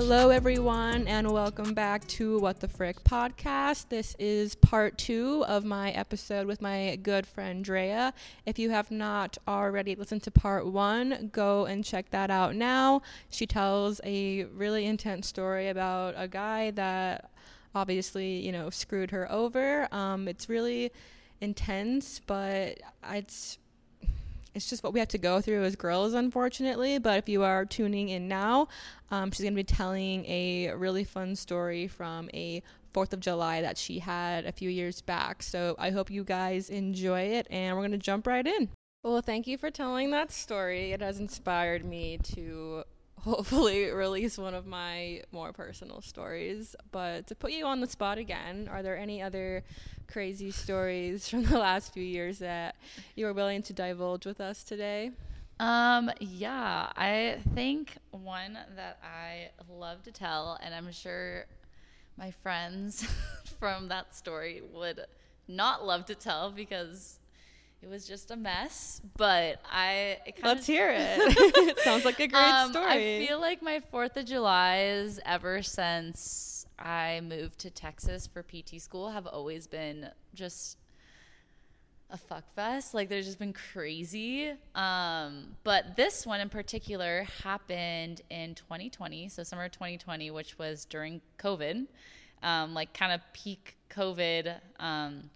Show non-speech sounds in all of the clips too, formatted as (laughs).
Hello, everyone, and welcome back to What the Frick podcast. This is part two of my episode with my good friend Drea. If you have not already listened to part one, go and check that out now. She tells a really intense story about a guy that obviously, you know, screwed her over. Um, it's really intense, but it's it's just what we have to go through as girls, unfortunately. But if you are tuning in now, um, she's going to be telling a really fun story from a 4th of July that she had a few years back. So I hope you guys enjoy it, and we're going to jump right in. Well, thank you for telling that story. It has inspired me to hopefully (laughs) release one of my more personal stories. But to put you on the spot again, are there any other crazy stories (laughs) from the last few years that you are willing to divulge with us today? Um, yeah, I think one that I love to tell, and I'm sure my friends (laughs) from that story would not love to tell because it was just a mess, but I it kind of let's hear it. (laughs) It sounds like a great um, story. I feel like my Fourth of July's ever since I moved to Texas for PT school have always been just a fuck fest. Like there's just been crazy. Um, but this one in particular happened in 2020, so summer 2020, which was during COVID, um, like kind of peak COVID. Um,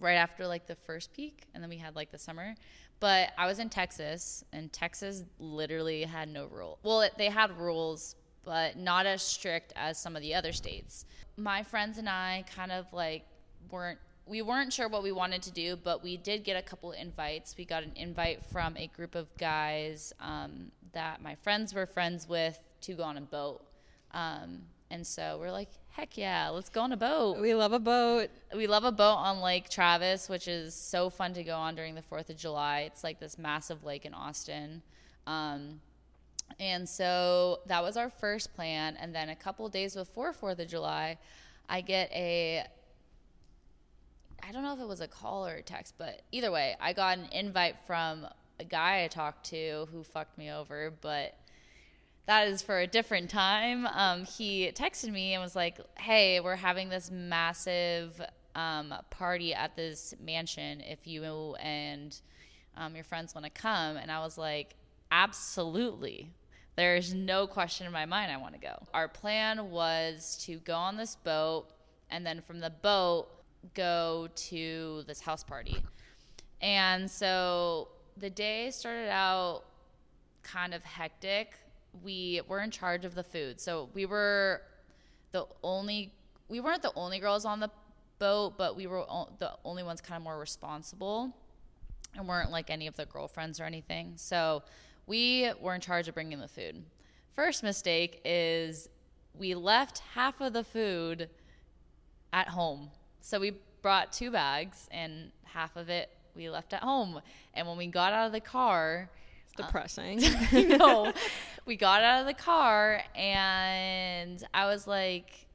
right after like the first peak and then we had like the summer. But i was in texas and texas literally had no rule well it, they had rules but not as strict as some of the other states. My friends and i kind of like weren't we weren't sure what we wanted to do but we did get a couple invites. We got an invite from a group of guys um, that my friends were friends with to go on a boat. Um, and so we're like, heck yeah, let's go on a boat. We love a boat. We love a boat on Lake Travis, which is so fun to go on during the 4th of July. It's like this massive lake in Austin. Um, and so that was our first plan. And then a couple days before 4th of July, I get a I don't know if it was a call or a text, but either way, I got an invite from a guy I talked to who fucked me over, but that is for a different time. Um, he texted me and was like, "Hey, we're having this massive um, party at this mansion. If you and um, your friends want to come," and I was like, "Absolutely." There's no question in my mind I want to go. Our plan was to go on this boat and then from the boat go to this house party. And so the day started out kind of hectic we were in charge of the food. So we were the only we weren't the only girls on the boat, but we were the only ones kind of more responsible and weren't like any of the girlfriends or anything. So we were in charge of bringing the food. First mistake is we left half of the food at home. So we brought two bags and half of it we left at home. And when we got out of the car, depressing. Uh, (laughs) no, (laughs) we got out of the car and I was like,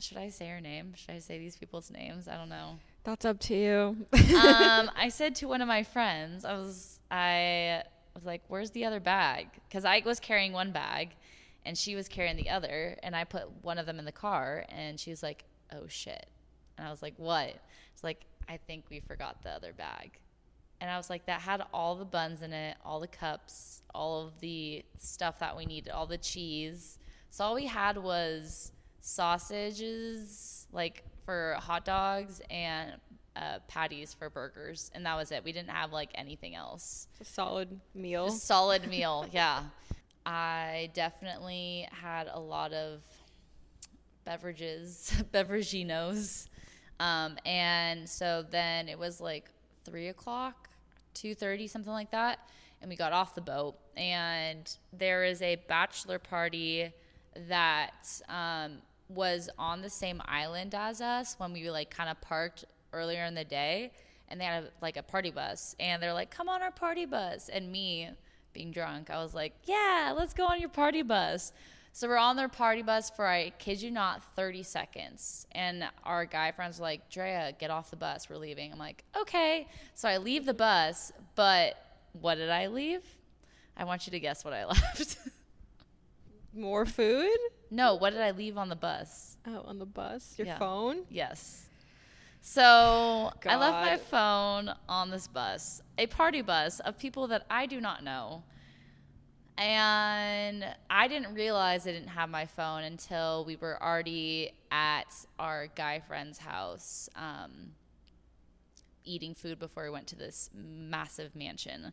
should I say her name? Should I say these people's names? I don't know. That's up to you. um, (laughs) I said to one of my friends, I was, I was like, "Where's the other bag?" Because I was carrying one bag, and she was carrying the other, and I put one of them in the car, and she was like, "Oh shit," and I was like, "What?" It's like, "I think we forgot the other bag." And I was like, that had all the buns in it, all the cups, all of the stuff that we needed, all the cheese. So all we had was sausages, like for hot dogs, and uh, patties for burgers, and that was it. We didn't have like anything else. It's a solid meal. Just solid meal, (laughs) yeah. I definitely had a lot of beverages, (laughs) beveraginos. Um, and so then it was like three o'clock, two thirty, something like that, and we got off the boat. And there is a bachelor party that um, was on the same island as us when we like kind of parked earlier in the day, and they had a, like a party bus, and they're like, "Come on our party bus," and me being drunk, I was like, "Yeah, let's go on your party bus." So we're on their party bus for, I kid you not, 30 seconds. And our guy friends are like, Drea, get off the bus. We're leaving. I'm like, okay. So I leave the bus, but what did I leave? I want you to guess what I (laughs) left. More food? No, what did I leave on the bus? Oh, on the bus? Your Yeah. phone? Yes. So I left my phone on this bus, a party bus of people that I do not know. And I didn't realize I didn't have my phone until we were already at our guy friend's house um, eating food before we went to this massive mansion.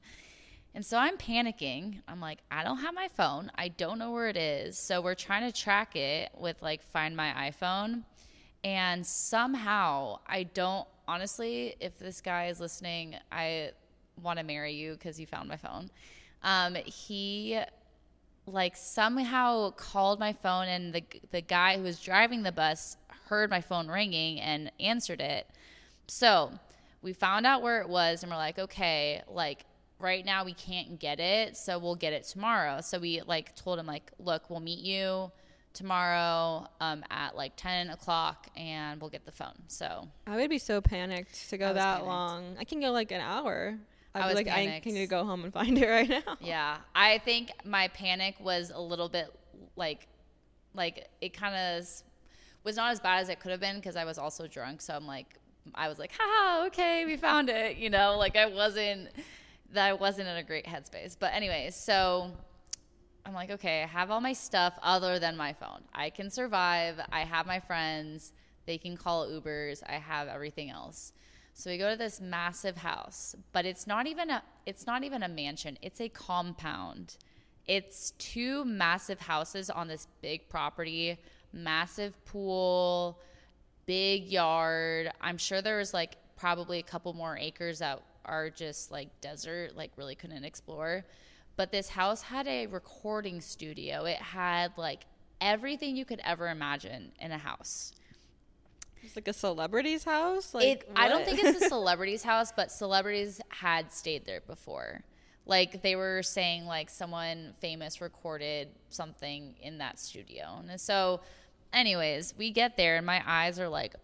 And so I'm panicking. I'm like, I don't have my phone. I don't know where it is. So we're trying to track it with like Find My iPhone. And somehow I don't, honestly, if this guy is listening, I want to marry you because you found my phone. Um, he like somehow called my phone and the the guy who was driving the bus heard my phone ringing and answered it. So, we found out where it was and we're like, okay, like right now we can't get it, so we'll get it tomorrow. So we like told him like, look, we'll meet you tomorrow um, at like 10 o'clock and we'll get the phone. So I would be so panicked to go that panicked. long. I can go like an hour. I'd I was like, I panicked. can go home and (laughs) find it right now. Yeah, I think my panic was a little bit like, like it kind of was not as bad as it could have been because I was also drunk. So I'm like, I was like, haha, okay, we found it. You know, like I wasn't that I wasn't in a great headspace. But anyways, so I'm like, okay, I have all my stuff other than my phone. I can survive. I have my friends. They can call Ubers. I have everything else. So we go to this massive house, but it's not even a it's not even a mansion. It's a compound. It's two massive houses on this big property, massive pool, big yard. I'm sure there was like probably a couple more acres that are just like desert, like really couldn't explore. But this house had a recording studio. It had like everything you could ever imagine in a house. It's like a celebrity's house. Like it, I don't think it's a (laughs) celebrity's house, but celebrities had stayed there before. Like they were saying, like someone famous recorded something in that studio, and so, anyways, we get there, and my eyes are like,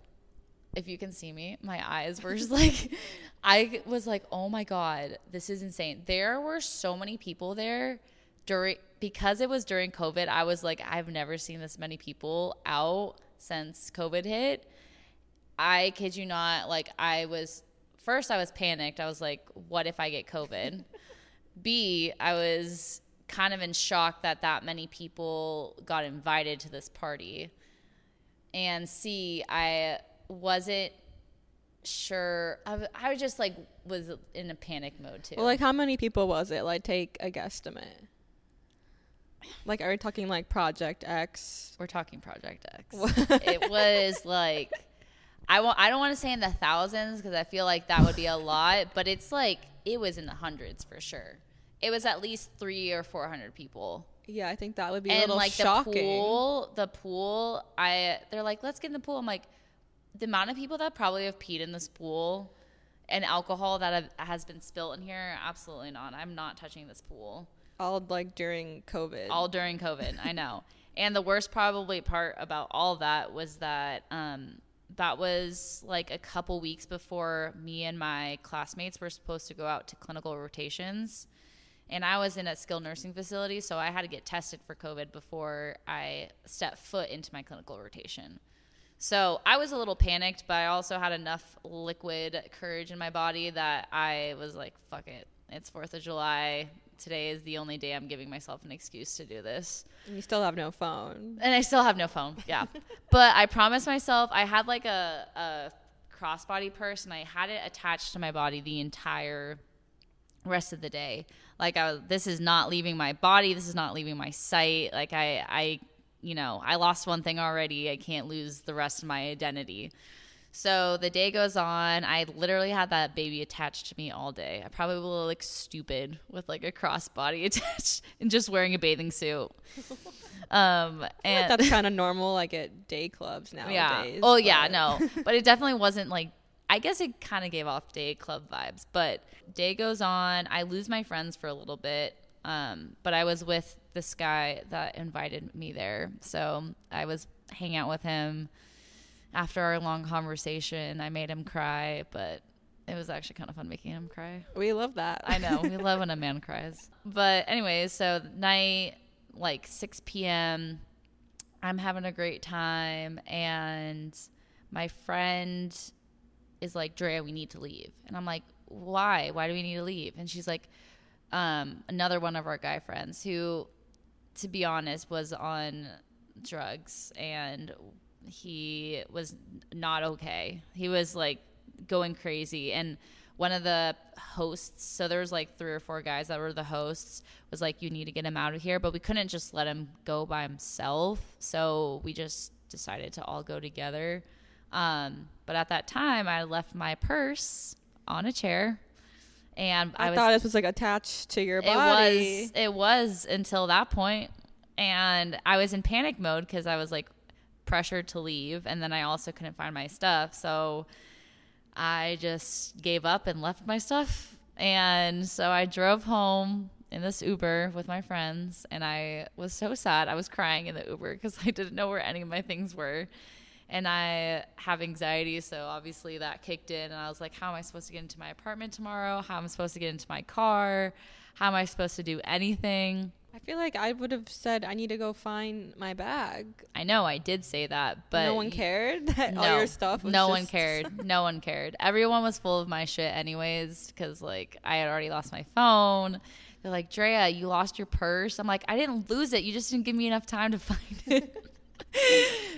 if you can see me, my eyes were just like, (laughs) I was like, oh my god, this is insane. There were so many people there during because it was during COVID. I was like, I've never seen this many people out since COVID hit. I kid you not, like I was first I was panicked. I was like, what if I get COVID? (laughs) B, I was kind of in shock that that many people got invited to this party. And C, I wasn't sure. I, w- I was just like was in a panic mode too. Well, like how many people was it? Like take a guesstimate. Like are we talking like Project X? We're talking Project X. (laughs) it was like I want I don't want to say in the thousands because I feel like that would be a lot, but it's like it was in the hundreds for sure. It was at least three or four hundred people. Yeah, I think that would be a little like shocking. the pool, the pool, I they're like, let's get in the pool. I'm like, the amount of people that probably have peed in this pool and alcohol that have, has been spilt in here, absolutely not. I'm not touching this pool all like during COVID. all during COVID. I know. And the worst probably part about all that was that um, that was like a couple weeks before me and my classmates were supposed to go out to clinical rotations. And I was in a skilled nursing facility, so I had to get tested for COVID before I stepped foot into my clinical rotation. So I was a little panicked, but I also had enough liquid courage in my body that I was like, fuck it. It's 4th of July. Today is the only day I'm giving myself an excuse to do this. and you still have no phone. And I still have no phone. Yeah. (laughs) but I promised myself I had like a, a crossbody purse and I had it attached to my body the entire rest of the day. Like I was, this is not leaving my body. This is not leaving my sight. Like I, I, you know, I lost one thing already. I can't lose the rest of my identity. So the day goes on. I literally had that baby attached to me all day. I probably will look stupid with like a crossbody (laughs) attached and just wearing a bathing suit. (laughs) Um, and That's kind of (laughs) normal, like at day clubs nowadays. yeah. Oh yeah, no. But it definitely wasn't like I guess it kind of gave off day club vibes. But day goes on. I lose my friends for a little bit. Um, but I was with this guy that invited me there. So I was hanging out with him after our long conversation. I made him cry, but it was actually kind of fun making him cry. We love that. I know. We love when a (laughs) man cries. But anyways, so night like 6 p.m. I'm having a great time, and my friend is like, Drea, we need to leave. And I'm like, why? Why do we need to leave? And she's like, um, another one of our guy friends who, to be honest, was on drugs and he was not okay. He was like going crazy. And one of the hosts, so there was like three or four guys that were the hosts, was like, you need to get him out of here. But we couldn't just let him go by himself. So we just decided to all go together. Um, but at that time, I left my purse on a chair. And I, I, was, thought this was like attached to your it body. was it was until that point and i was in panic mode because i was like pressured to leave and then i also couldn't find my stuff so i just gave up and left my stuff and so i drove home in this uber with my friends and i was so sad i was crying in the uber because (laughs) i didn't know where any of my things were and I have anxiety, so obviously that kicked in. And I was like, how am I supposed to get into my apartment tomorrow? How am I supposed to get into my car? How am I supposed to do anything? I feel like I would have said I need to go find my bag. I know I did say that, but no one cared (laughs) that no, all your stuff. Was no one cared. (laughs) No one cared. Everyone was full of my shit, anyways, because like I had already lost my phone. They're like, Drea, you lost your purse. I'm like, I didn't lose it. You just didn't give me enough time to (laughs) find it.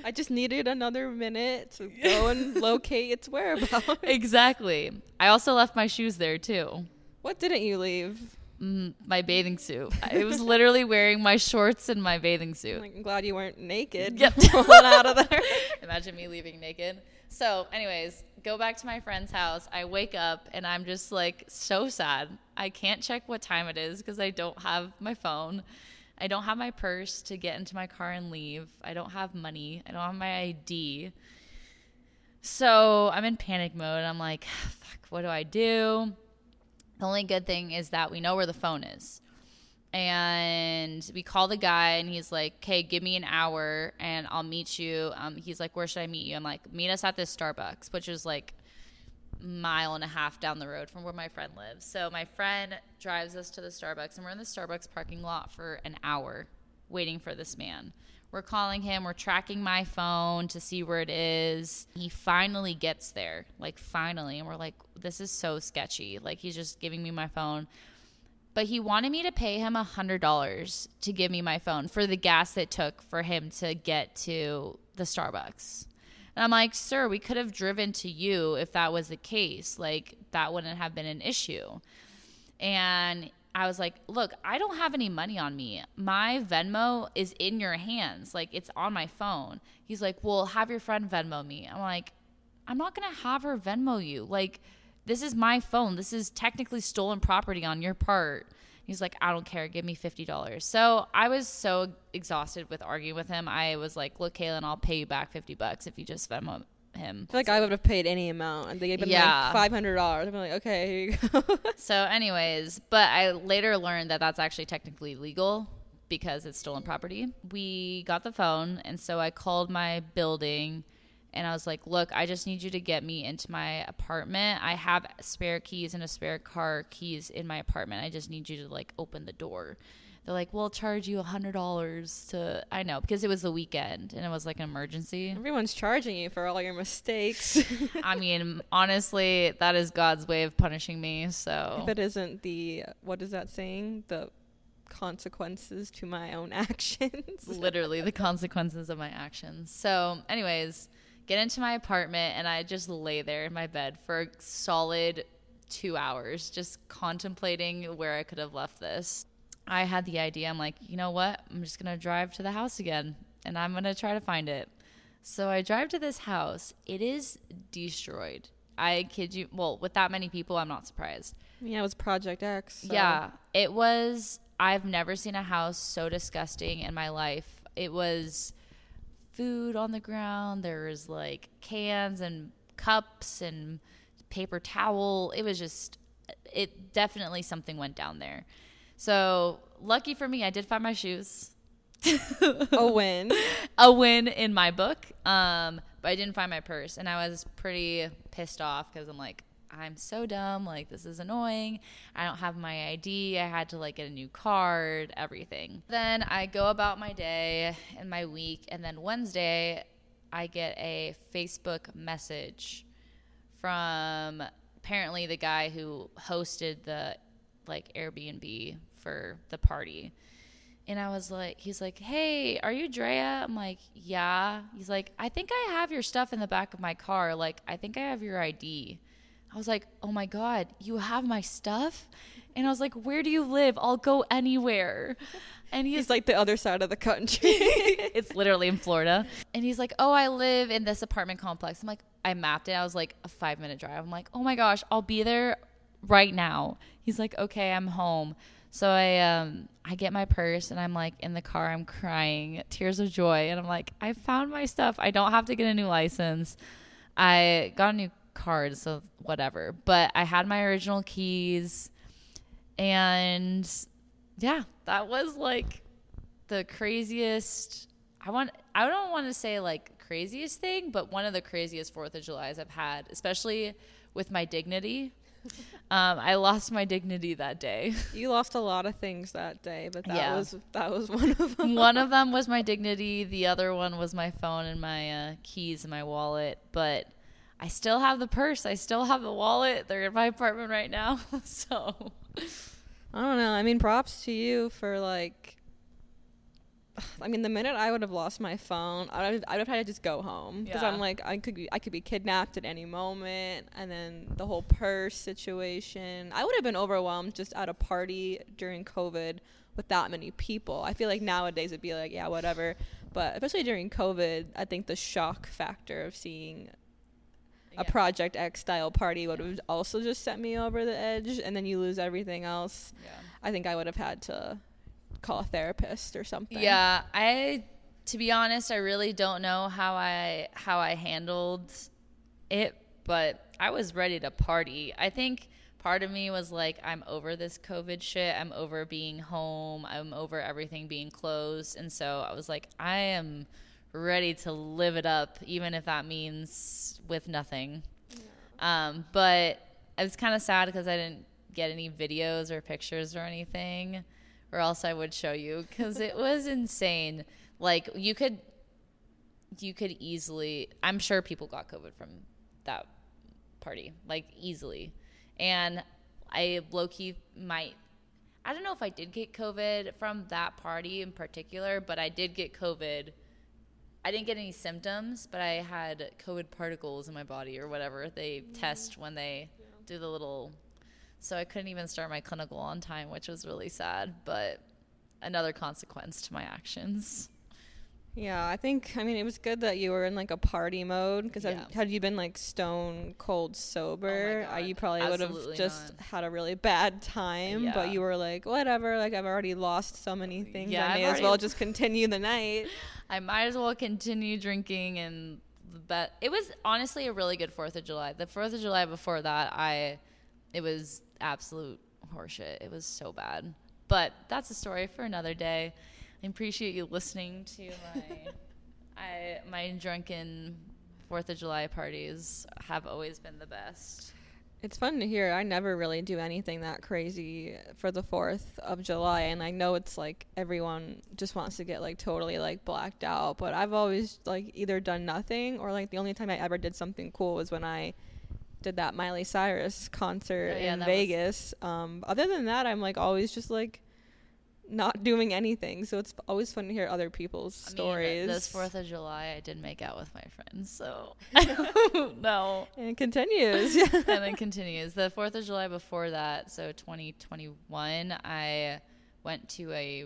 I just needed another minute to go and locate its whereabouts. exactly. I also left my shoes there too. What didn't you leave? Mm, my bathing suit. (laughs) I was literally wearing my shorts and my bathing suit. Like, I'm glad you weren't naked. Yep. (laughs) Pulling out of there. (laughs) Imagine me leaving naked. So, anyways, go back to my friend's house. I wake up and I'm just like so sad. I can't check what time it is because I don't have my phone. I don't have my purse to get into my car and leave. I don't have money. I don't have my ID. So I'm in panic mode. I'm like, (sighs) fuck, what do I do? The only good thing is that we know where the phone is. And we call the guy, and he's like, okay, give me an hour and I'll meet you. Um, he's like, where should I meet you? I'm like, meet us at this Starbucks, which is like a mile and a half down the road from where my friend lives. So my friend drives us to the Starbucks, and we're in the Starbucks parking lot for an hour waiting for this man. We're calling him, we're tracking my phone to see where it is. He finally gets there, like, finally. And we're like, this is so sketchy. Like, he's just giving me my phone. But he wanted me to pay him a $100 to give me my phone for the gas it took for him to get to the Starbucks. And I'm like, sir, we could have driven to you if that was the case. Like, that wouldn't have been an issue. And I was like, look, I don't have any money on me. My Venmo is in your hands. Like, it's on my phone. He's like, well, have your friend Venmo me. I'm like, I'm not going to have her Venmo you. Like, this is my phone. This is technically stolen property on your part. He's like, I don't care. Give me $50. So I was so exhausted with arguing with him. I was like, look, Kaylin, I'll pay you back 50 bucks if you just Venmo him. I feel like I would have paid any amount, and they gave me Yeah. like five hundred dollars. I'd be like, okay, here you go. (laughs) So, anyways, but I later learned that that's actually technically legal because it's stolen property. We got the phone, and so I called my building and I was like, Look, I just need you to get me into my apartment. I have spare keys and a spare car keys in my apartment. I just need you to like open the door. They're like, We'll charge you a hundred dollars to I know, because it was the weekend and it was like an emergency. Everyone's charging you for all your mistakes. (laughs) I mean, honestly, that is God's way of punishing me. So if it isn't the what is that saying? The consequences to my own (laughs) actions. (laughs) literally the consequences of my actions. So, anyways, get into my apartment and I just lay there in my bed for a solid two hours, just contemplating where I could have left this. I had the idea, I'm like, you know what? I'm just going to drive to the house again and I'm going to try to find it. So I drive to this house. It is destroyed. I kid you. Well, with that many people, I'm not surprised. yeah, it was Project X. so- Yeah, it was. I've never seen a house so disgusting in my life. It was food on the ground. There was like cans and cups and paper towel. It was just, it definitely something went down there. So lucky for me, I did find my shoes. a (laughs) win. a win in my book. Um, but I didn't find my purse, and I was pretty pissed off because I'm like, I'm so dumb. Like, this is annoying. I don't have my ID. I had to like get a new card, everything. Then I go about my day and my week. And then Wednesday, I get a Facebook message from apparently the guy who hosted the like Airbnb for the party. And I was like, he's like, hey, are you Drea? I'm like, yeah. He's like, I think I have your stuff in the back of my car. Like, I think I have your ID. I was like, oh my God, you have my stuff? And I was like, where do you live? I'll go anywhere. (laughs) And he's, He's like the other side of the country. (laughs) it's literally in Florida. (laughs) And he's like, Oh, I live in this apartment complex. I'm like, I mapped it. I was like, a five minute drive. I'm like, Oh my gosh, I'll be there right now. He's like, Okay, I'm home. So I um I get my purse and I'm like in the car, I'm crying, tears of joy, and I'm like, I found my stuff. I don't have to get a new license. I got a new card, so whatever. But I had my original keys and yeah, that was like the craziest. I want. I don't want to say like craziest thing, but one of the craziest Fourth of July's I've had, especially with my dignity. (laughs) Um, I lost my dignity that day. you lost a lot of things that day, but that Yeah. was that was one of them. one of them was (laughs) my dignity. The other one was my phone and my uh, keys and my wallet. But I still have the purse. I still have the wallet. They're in my apartment right now. (laughs) so I don't know. I mean, props to you for like. (sighs) I mean, the minute I would have lost my phone, I would I would have had to just go home because Yeah. I'm like I could be I could be kidnapped at any moment, and then the whole purse situation. I would have been overwhelmed just at a party during COVID with that many people. I feel like nowadays it'd be like yeah whatever, but especially during COVID, I think the shock factor of seeing a Yeah. Project X style party would have also just set me over the edge, and then you lose everything else. yeah. I think I would have had to call a therapist or something. Yeah, I to be honest, I really don't know how I how I handled it, but I was ready to party. I think part of me was like I'm over this COVID shit. I'm over being home. I'm over everything being closed, and so I was like I am ready to live it up even if that means with nothing. Um, but it was kind of sad because I didn't get any videos or pictures or anything, or else I would show you because it was insane. Like you could, you could easily. I'm sure people got COVID from that party, like easily, and I low key might. I don't know if I did get COVID from that party in particular, but I did get COVID. I didn't get any symptoms, but I had COVID particles in my body or whatever they test when they do the little. So I couldn't even start my clinical on time, which was really sad, but another consequence to my actions. Yeah, I think I mean it was good that you were in like a party mode because Yeah. had you been like stone cold sober, oh God, you probably would have just not. had a really bad time. Yeah. But you were like, whatever, like I've already lost so many things. Yeah, I I've may as well just continue the night. (laughs) I might as well continue drinking and the bet it was honestly a really good 4th of July. The 4th of July before that, I it was absolute horseshit. It was so bad. But that's a story for another day. I appreciate you listening to my (laughs) I my drunken 4th of July parties have always been the best. It's fun to hear. I never really do anything that crazy for the 4th of July and I know it's like everyone just wants to get like totally like blacked out, but I've always like either done nothing or like the only time I ever did something cool was when I did that Miley Cyrus concert Oh, yeah, in that was- Vegas. Um other than that, I'm like always just like not doing anything. So it's always fun to hear other people's I mean, stories. this 4th of July, I did make out with my friends, so (laughs) (laughs) no. and it continues. Yeah. (laughs) and then continues. The 4th of July before that, so 2021, I went to a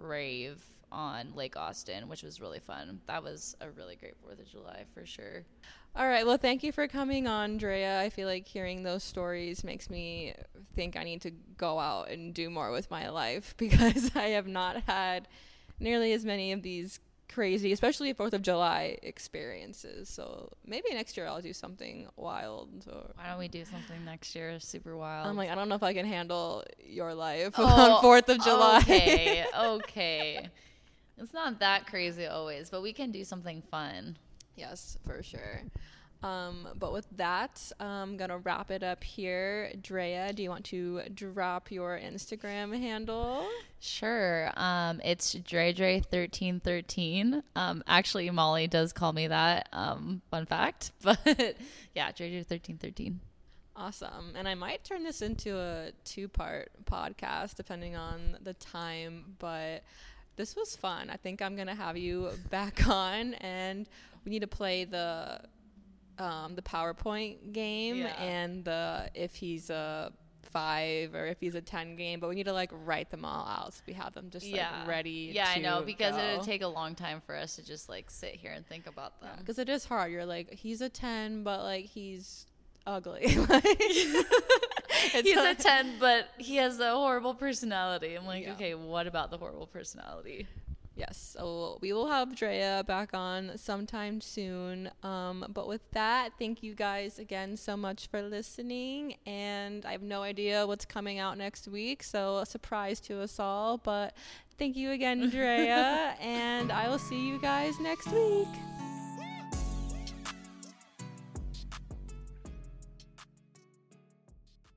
rave on Lake Austin, which was really fun. That was a really great 4th of July for sure. All right. Well, thank you for coming on, Drea. I feel like hearing those stories makes me think I need to go out and do more with my life (laughs) because I have not had nearly as many of these crazy, especially Fourth of July experiences. So maybe next year I'll do something wild. Or Why don't we do something next year super wild? I'm like, I don't know if I can handle your life Oh, (laughs) on Fourth of July. Okay, (laughs) okay. It's not that crazy always, but we can do something fun. Yes, for sure. Um, but with that, I'm gonna wrap it up here. Drea, do you want to drop your Instagram handle? Sure. Um, it's DreDre1313. Um, actually, Molly does call me that. Um, fun fact. (laughs) But yeah, DreDre1313. Awesome. And I might turn this into a two part podcast depending on the time, but this was fun. I think I'm going to have you (laughs) back on and we need to play the um, the PowerPoint game Yeah. and the if he's a five or if he's a ten game, but we need to like write them all out so we have them just like ready. Yeah, I know because go. it'd take a long time for us to just like sit here and think about them. because it is hard. You're like he's a ten, but like he's ugly. (laughs) Like, (laughs) (laughs) He's a like- (laughs) 10, but he has a horrible personality. I'm like, Yeah. okay, what about the horrible personality? Yes, so we will have Drea back on sometime soon. Um, but with that, thank you guys again so much for listening. And I have no idea what's coming out next week, so a surprise to us all. But thank you again, Drea, (laughs) and I will see you guys next week.